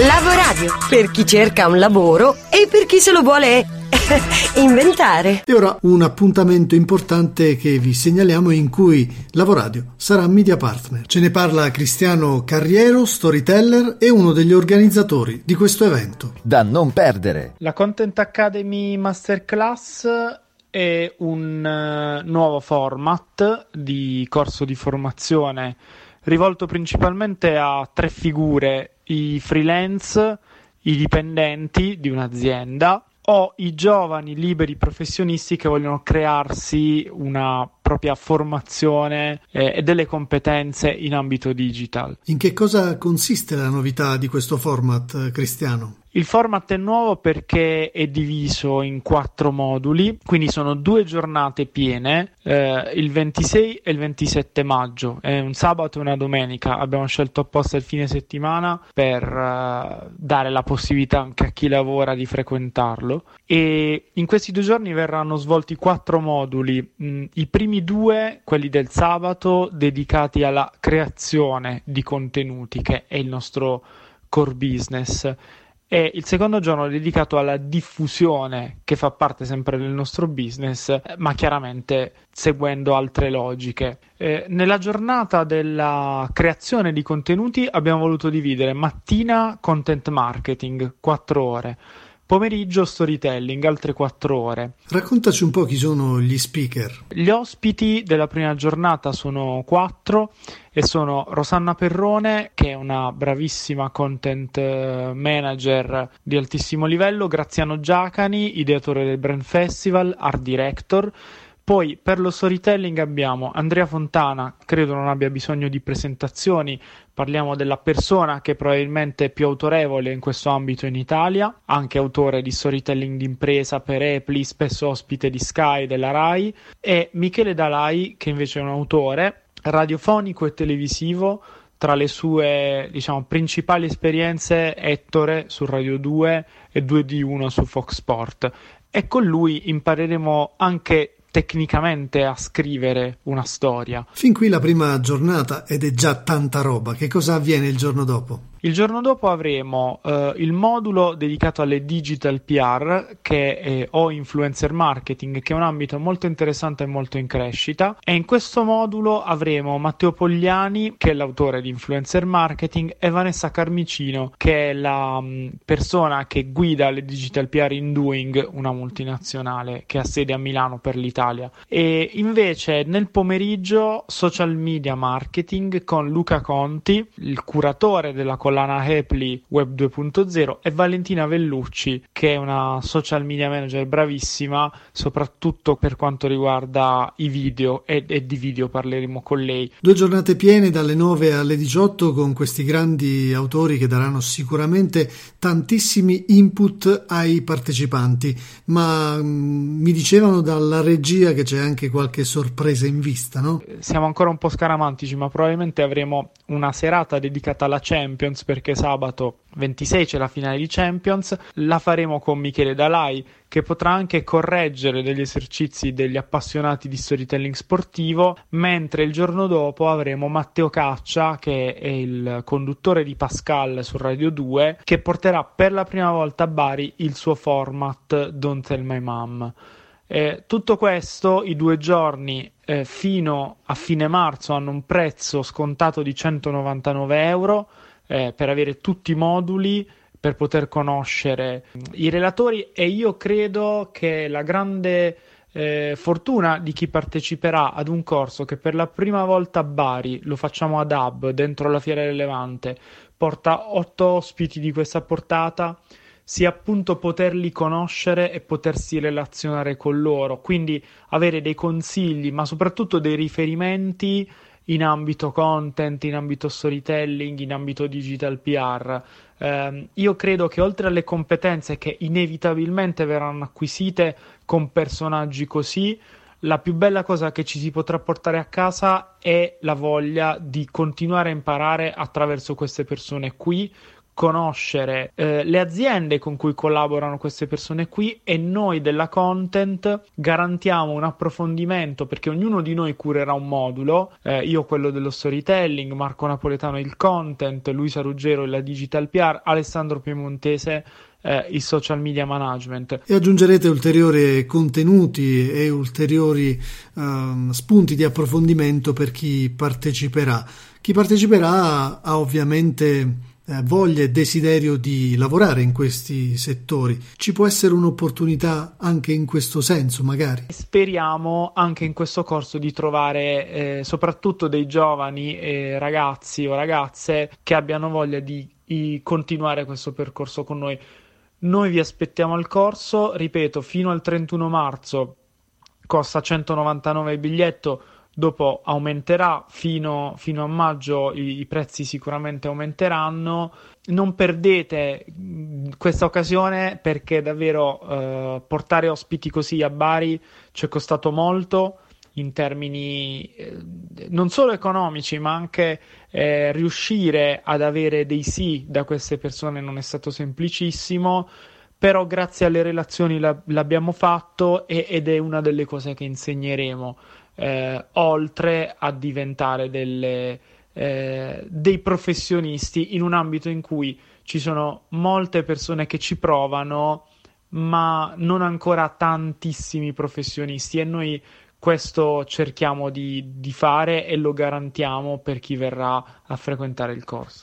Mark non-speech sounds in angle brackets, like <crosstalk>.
Lavoradio, per chi cerca un lavoro e per chi se lo vuole <laughs> inventare. E ora un appuntamento importante che vi segnaliamo in cui Lavoradio sarà media partner. Ce ne parla Cristiano Carriero, storyteller e uno degli organizzatori di questo evento. Da non perdere. La Content Academy Masterclass è un uh, nuovo format di corso di formazione rivolto principalmente a tre figure, i freelance, i dipendenti di un'azienda o i giovani liberi professionisti che vogliono crearsi una propria formazione eh, e delle competenze in ambito digital. In che cosa consiste la novità di questo format, Cristiano? Il format è nuovo perché è diviso in quattro moduli, quindi sono due giornate piene, eh, il 26 e il 27 maggio, è un sabato e una domenica, abbiamo scelto apposta il fine settimana per uh, dare la possibilità anche a chi lavora di frequentarlo. E in questi due giorni verranno svolti quattro moduli, mm, i primi due, quelli del sabato, dedicati alla creazione di contenuti, che è il nostro core business e il secondo giorno dedicato alla diffusione che fa parte sempre del nostro business, ma chiaramente seguendo altre logiche. Eh, nella giornata della creazione di contenuti abbiamo voluto dividere mattina content marketing, 4 ore Pomeriggio storytelling, altre 4 ore. Raccontaci un po' chi sono gli speaker. Gli ospiti della prima giornata sono 4 e sono Rosanna Perrone, che è una bravissima content eh, manager di altissimo livello, Graziano Giacani, ideatore del Brand Festival, art director, poi per lo storytelling abbiamo Andrea Fontana, credo non abbia bisogno di presentazioni, parliamo della persona che probabilmente è più autorevole in questo ambito in Italia, anche autore di storytelling d'impresa per Epli, spesso ospite di Sky della Rai, e Michele Dalai che invece è un autore radiofonico e televisivo tra le sue diciamo, principali esperienze Ettore su Radio 2 e 2D1 su Fox Sport. E con lui impareremo anche tecnicamente a scrivere una storia. Fin qui la prima giornata ed è già tanta roba. Che cosa avviene il giorno dopo? Il giorno dopo avremo eh, il modulo dedicato alle digital PR che è, o influencer marketing, che è un ambito molto interessante e molto in crescita. E in questo modulo avremo Matteo Pogliani, che è l'autore di influencer marketing, e Vanessa Carmicino, che è la mh, mm, persona che guida le digital PR in Doing, una multinazionale che ha sede a Milano per l'Italia. E invece nel pomeriggio social media marketing con Luca Conti, il curatore della collaborazione collana Hepli Web 2.0 e Valentina Vellucci che è una social media manager bravissima soprattutto per quanto riguarda i video e, e di video parleremo con lei. Due giornate piene dalle 9 alle 18 con questi grandi autori che daranno sicuramente tantissimi input ai partecipanti ma mh, mm, mi dicevano dalla regia che c'è anche qualche sorpresa in vista, no? Siamo ancora un po' scaramantici ma probabilmente avremo una serata dedicata alla Champions perché sabato 26 c'è la finale di Champions, la faremo con Michele Dalai che potrà anche correggere degli esercizi degli appassionati di storytelling sportivo, mentre il giorno dopo avremo Matteo Caccia che è il conduttore di Pascal su Radio 2 che porterà per la prima volta a Bari il suo format Don't Tell My Mom. Eh, tutto questo, i due giorni eh, fino a fine marzo hanno un prezzo scontato di 199 euro eh, per avere tutti i moduli per poter conoscere. I relatori e io credo che la grande eh, fortuna di chi parteciperà ad un corso che per la prima volta a Bari, lo facciamo ad Hub, dentro la Fiera del Levante, porta otto ospiti di questa portata, sia appunto poterli conoscere e potersi relazionare con loro, quindi avere dei consigli, ma soprattutto dei riferimenti in ambito content, in ambito storytelling, in ambito digital PR. Eh, io credo che oltre alle competenze che inevitabilmente verranno acquisite con personaggi così, la più bella cosa che ci si potrà portare a casa è la voglia di continuare a imparare attraverso queste persone qui conoscere eh, le aziende con cui collaborano queste persone qui e noi della content garantiamo un approfondimento perché ognuno di noi curerà un modulo, eh, io quello dello storytelling, Marco Napoletano il content, Luisa Ruggero la digital PR, Alessandro Piemontese eh, il social media management. E aggiungerete ulteriori contenuti e ulteriori um, spunti di approfondimento per chi parteciperà. Chi parteciperà ha ovviamente eh, voglia e desiderio di lavorare in questi settori. Ci può essere un'opportunità anche in questo senso, magari? Speriamo anche in questo corso di trovare eh, soprattutto dei giovani eh, ragazzi o ragazze che abbiano voglia di, di continuare questo percorso con noi. Noi vi aspettiamo al corso, ripeto, fino al 31 marzo costa 199 il biglietto dopo aumenterà fino, fino a maggio i, i, prezzi sicuramente aumenteranno. Non perdete questa occasione perché davvero eh, portare ospiti così a Bari ci è costato molto in termini eh, non solo economici ma anche eh, riuscire ad avere dei sì da queste persone non è stato semplicissimo però grazie alle relazioni l'abbiamo fatto ed è una delle cose che insegneremo eh, oltre a diventare delle, eh, dei professionisti in un ambito in cui ci sono molte persone che ci provano, ma non ancora tantissimi professionisti e noi questo cerchiamo di, di fare e lo garantiamo per chi verrà a frequentare il corso.